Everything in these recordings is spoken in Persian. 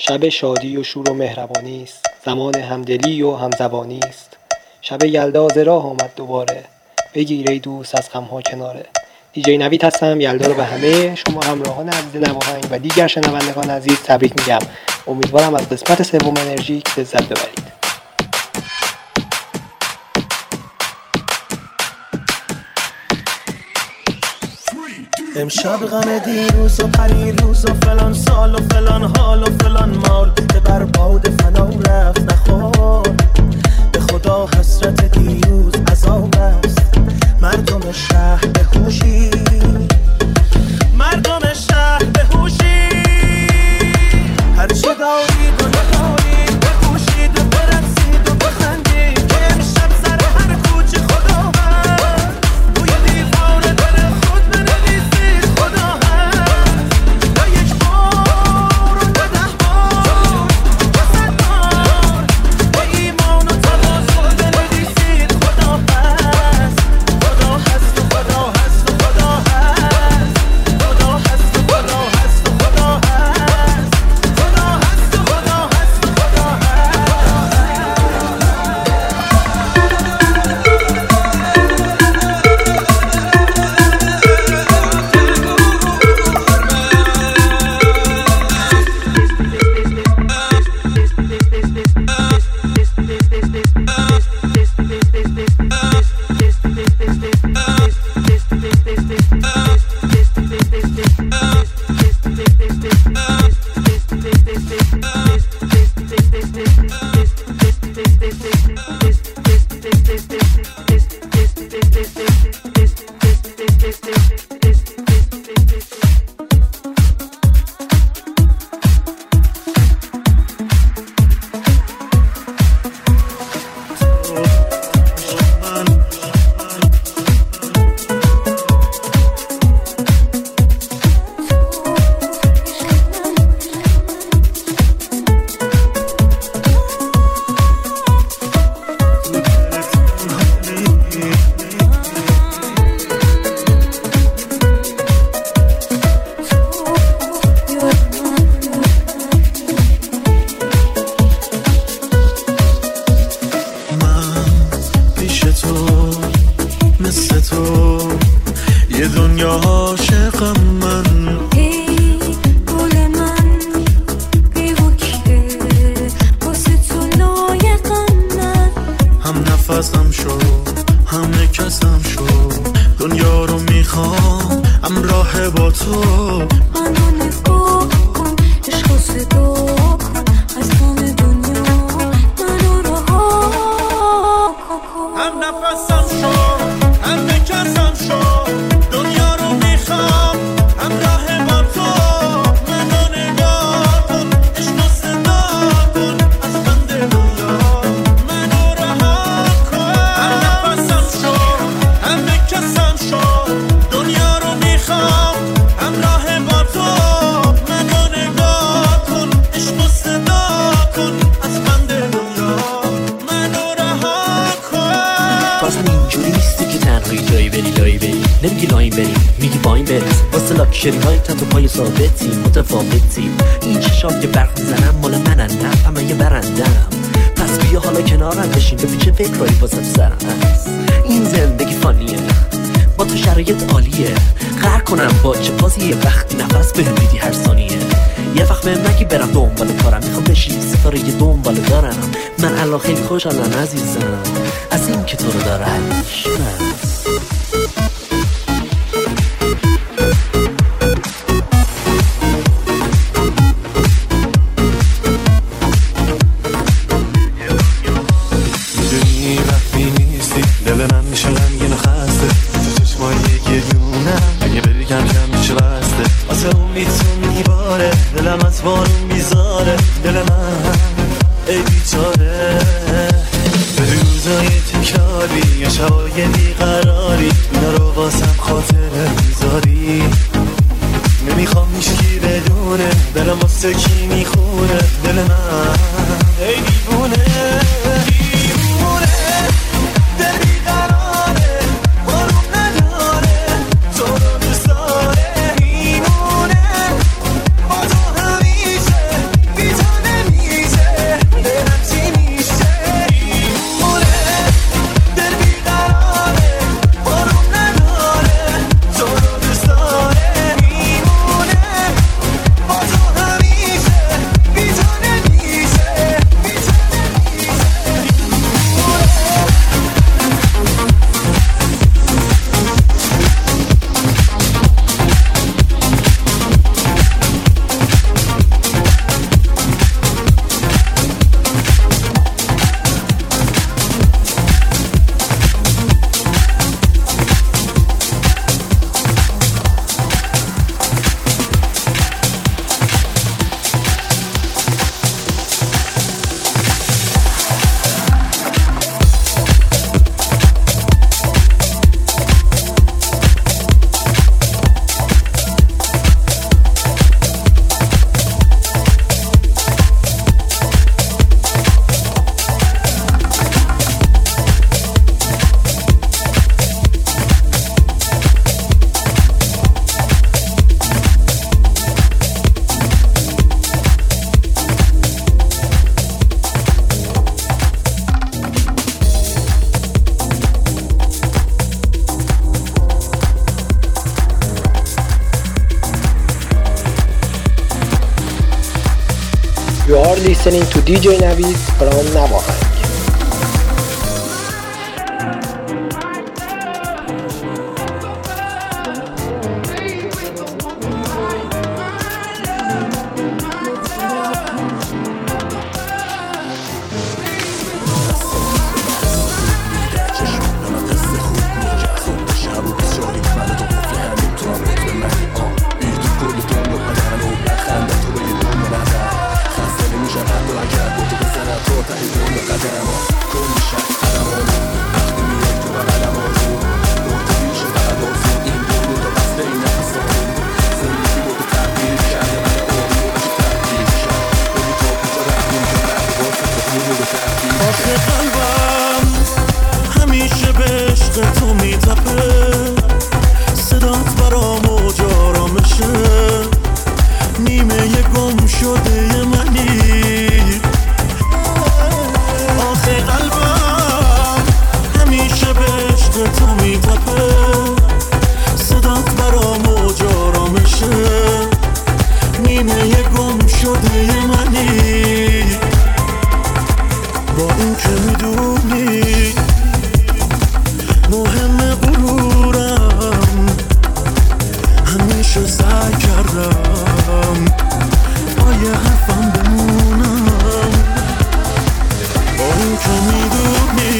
شب شادی و شور و مهربانی است. زمان همدلی و همزبانی است. شب یلدا راه آمد دوباره. بگیر ای دوست از غمها کناره. دیجی نوید هستم یلدا رو به همه شما همراهان عزیز نواهنگ و دیگر شنوندگان عزیز تبریک میگم. امیدوارم از قسمت سوم انرژیک لذت ببرید. امشب غم دیروز و پریروز و فلان سال و فلان حال و فلان مال به بر باد فنا رفت نخور. به خدا حسرت دیروز عذاب است. مردم شهر به خوشی مردم شهر به هوشی. هرچه داری وقت به مگی برم دنبال کارم؟ می‌خوام بشین ستاره یه دنبال دارم. من الان خیلی خوشحالم عزیزم. از این که تو رو دارم. دیجی نوید فرام نواهند تو می‌گفتی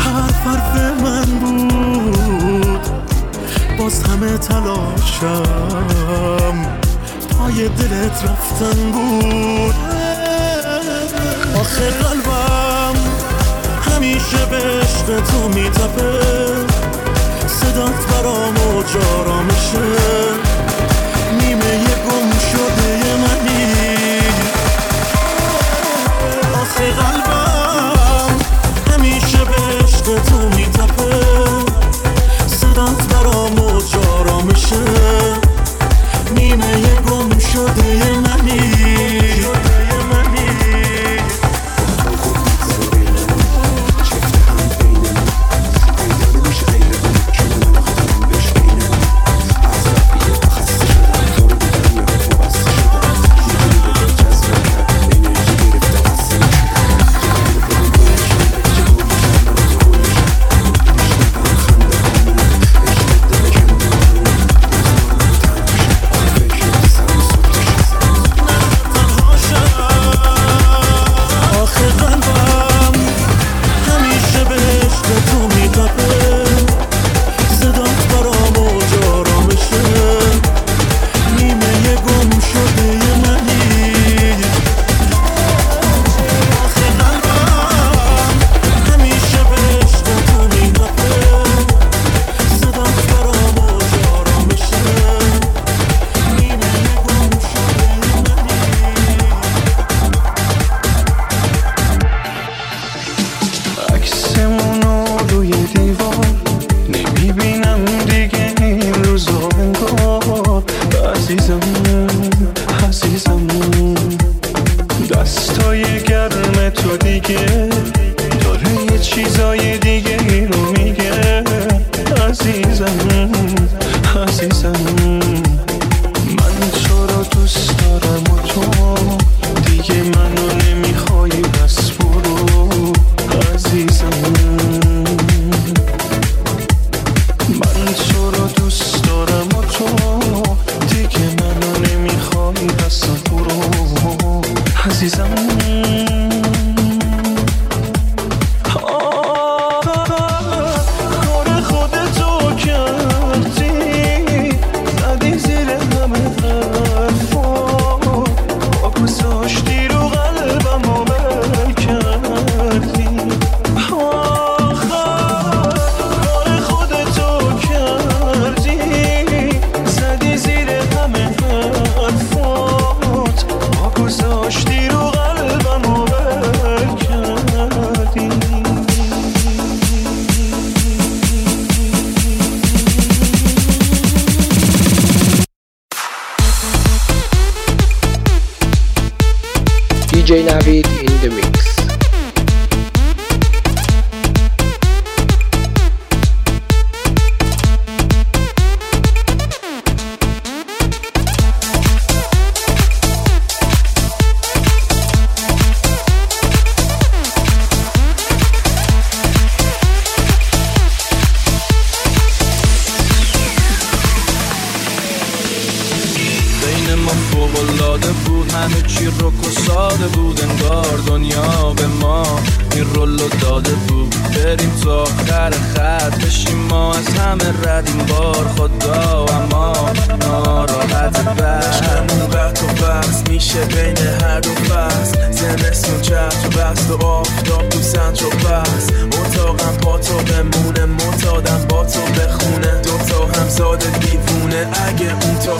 هر حرف من بود. باز همه تلاشم. پای دلت رفتن بود. آخه قلبم همیشه به عشق تو میتپه. صدات برام و جارا نیمه گم شده داره یه چیزای دیگه ای رو میگه. عزیزم عزیزم من تو رو دوست دارم و تو دیگه منو نمی‌خواد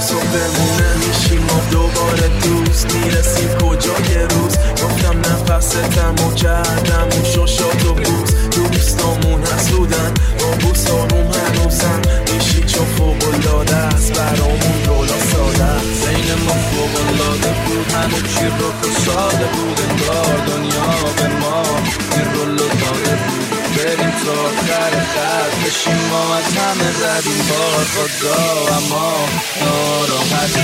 something همه ردیم بار خدا اما ناراحت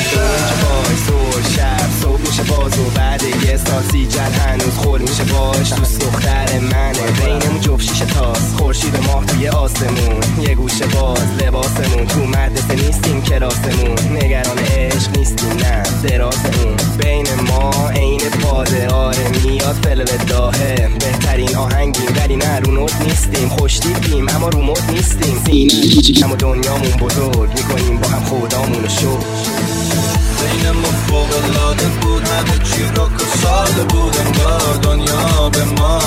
وای تو شب صبح میشه باز و بعد یه ساسی جل هنوز خور میشه باش. دوست دختر منه. بینمون جفت شیشه تاس. خورشید ماه توی آسمون. یه گوشه باز لباسمون. تو مدرسه نیستیم کراسمون نگران عشق نیستیم نه. درازمون. بین ما عین پاده آره میاد فلو داهه. بهترین آهنگیم ولی نه رو نوت نیستیم. خوشتیپیم اما رو مد نیستیم. سینه کوچیکم و دنیامون بزرگ می‌کنیم. با هم خدامون شو بین ما فوق العاده بود. همه چی رو ساده بود انگار دنیا به ما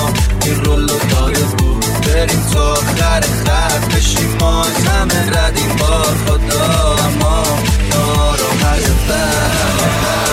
این رولو داده بود. بریم تا آخر خط بشیم. ما از همه ردیم. بار خدا اما ناراحت. بر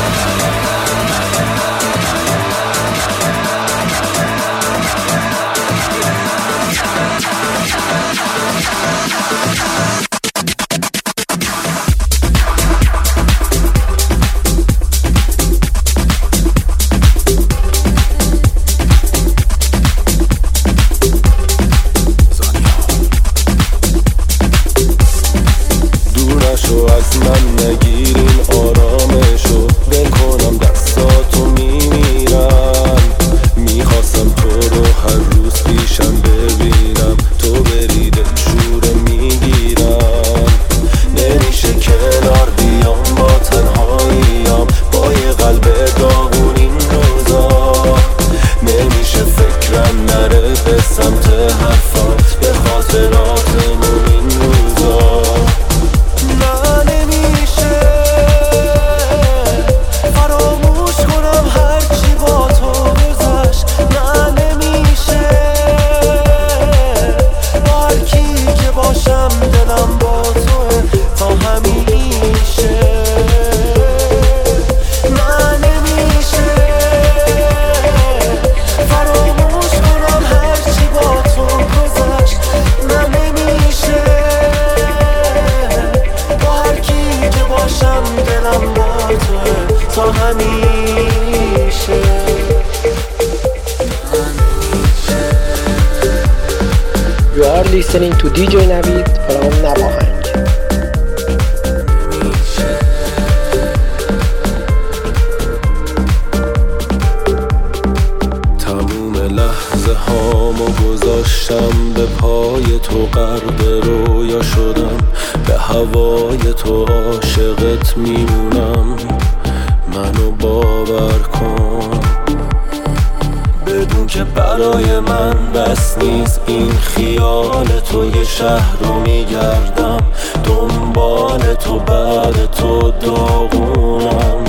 این خیال تو یه شهر رو میگردم. دنبال تو بعد تو داغونم.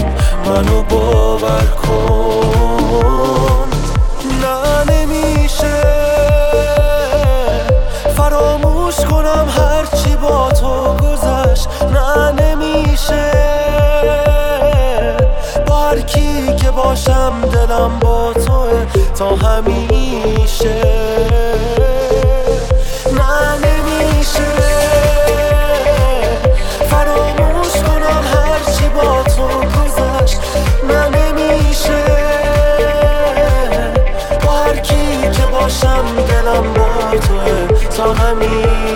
منو باور کن. نه نمیشه. فراموش کنم هرچی با تو گذشت. نه نمیشه. با هر کی که باشم دلم با توه تا همیشه. توه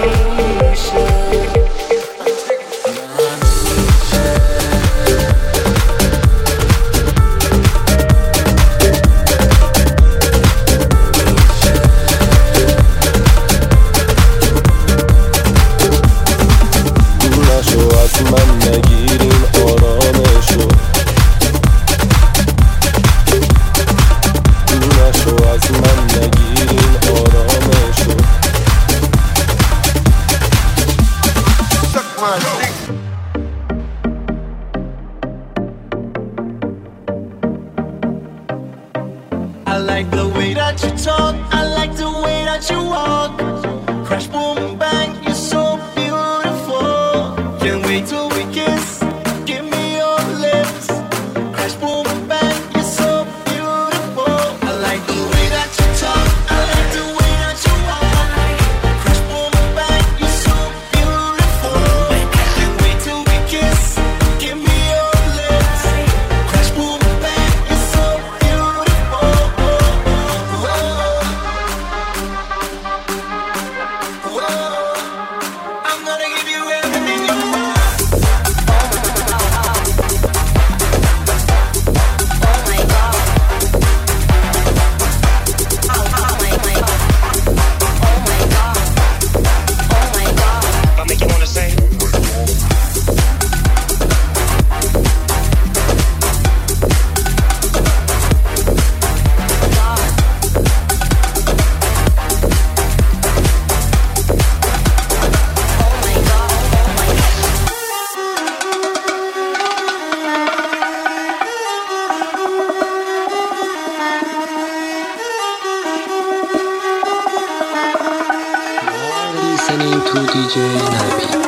你走。DJ Nabi.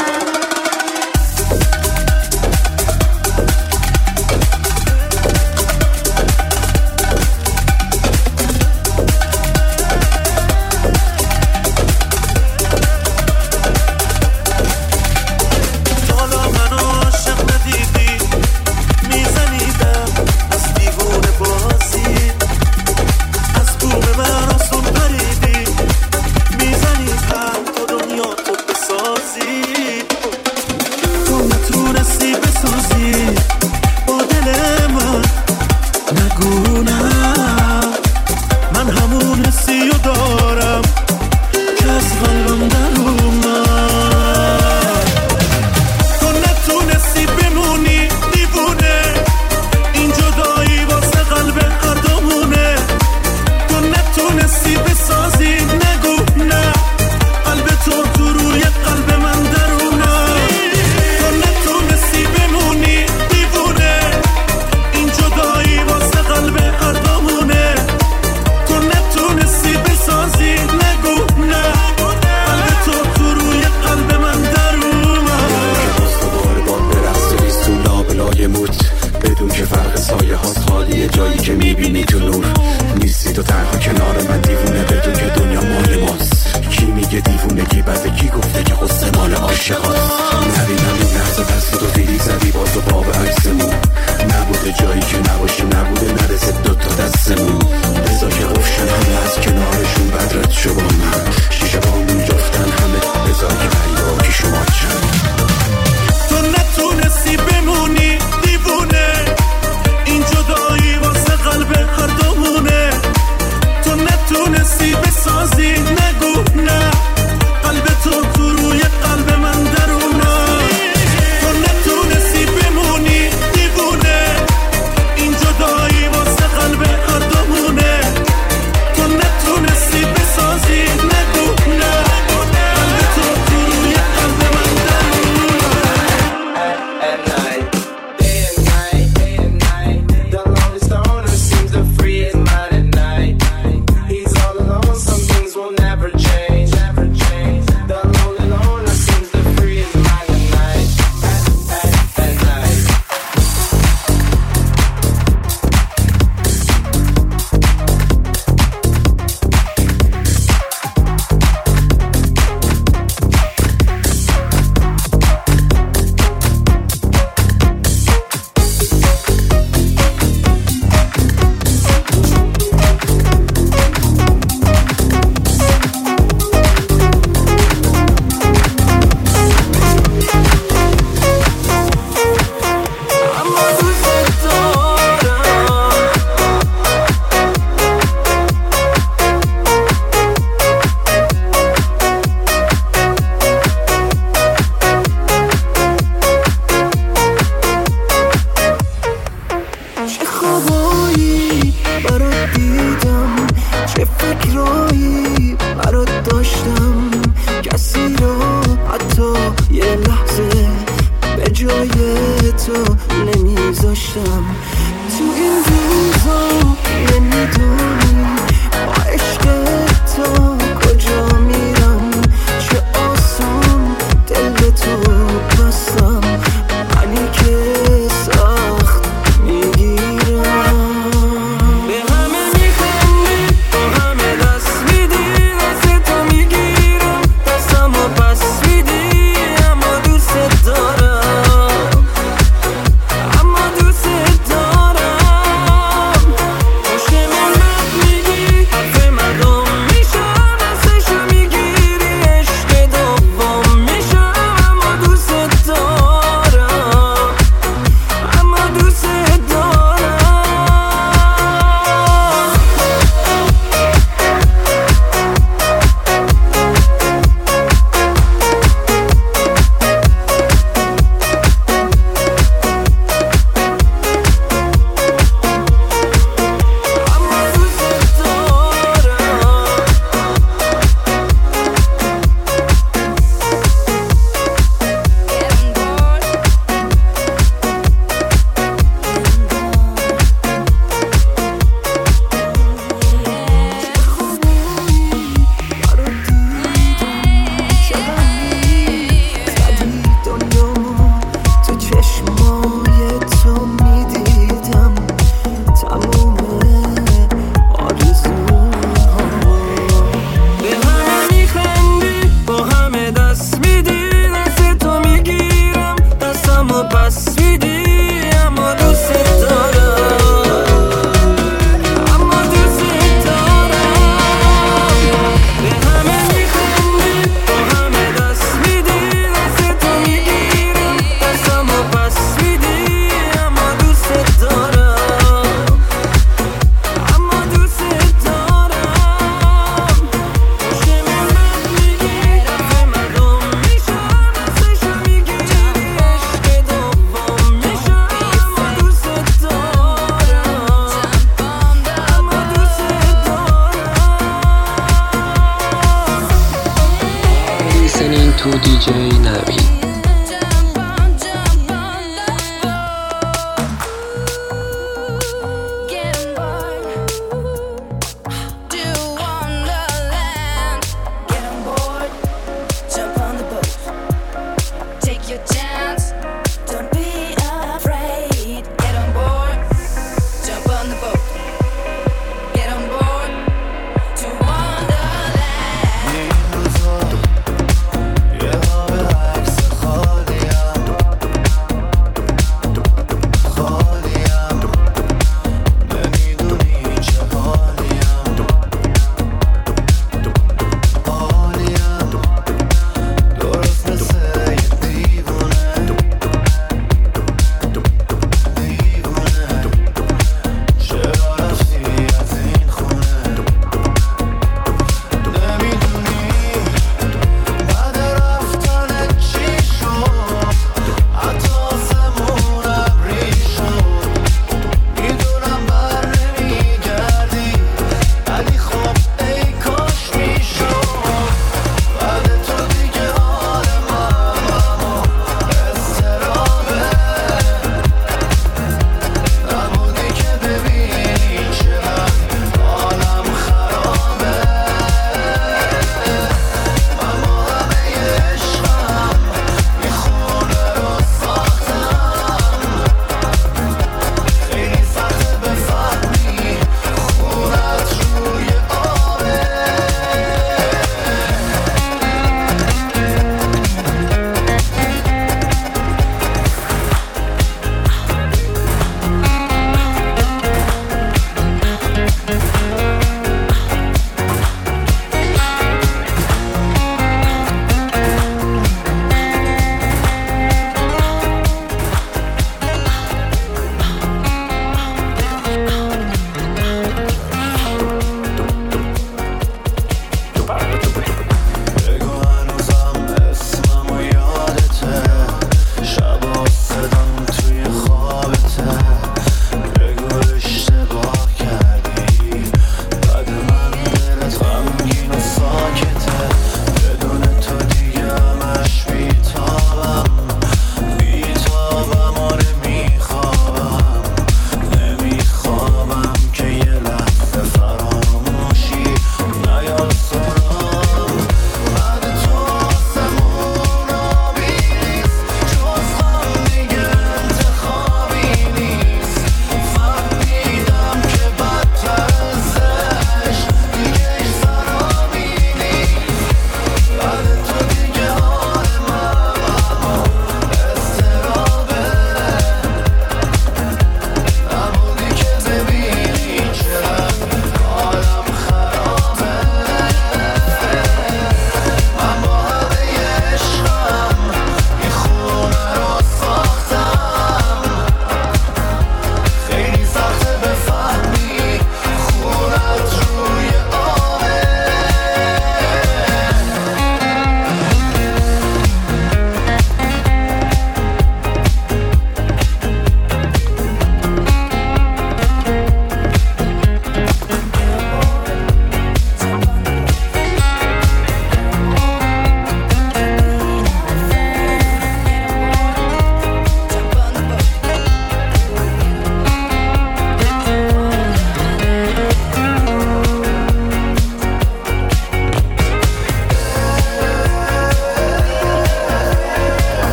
To DJ Navi.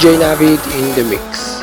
DJ Navid in the mix.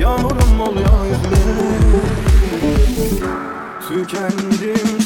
Yağmurum oluyor yüzüme. Tükendim.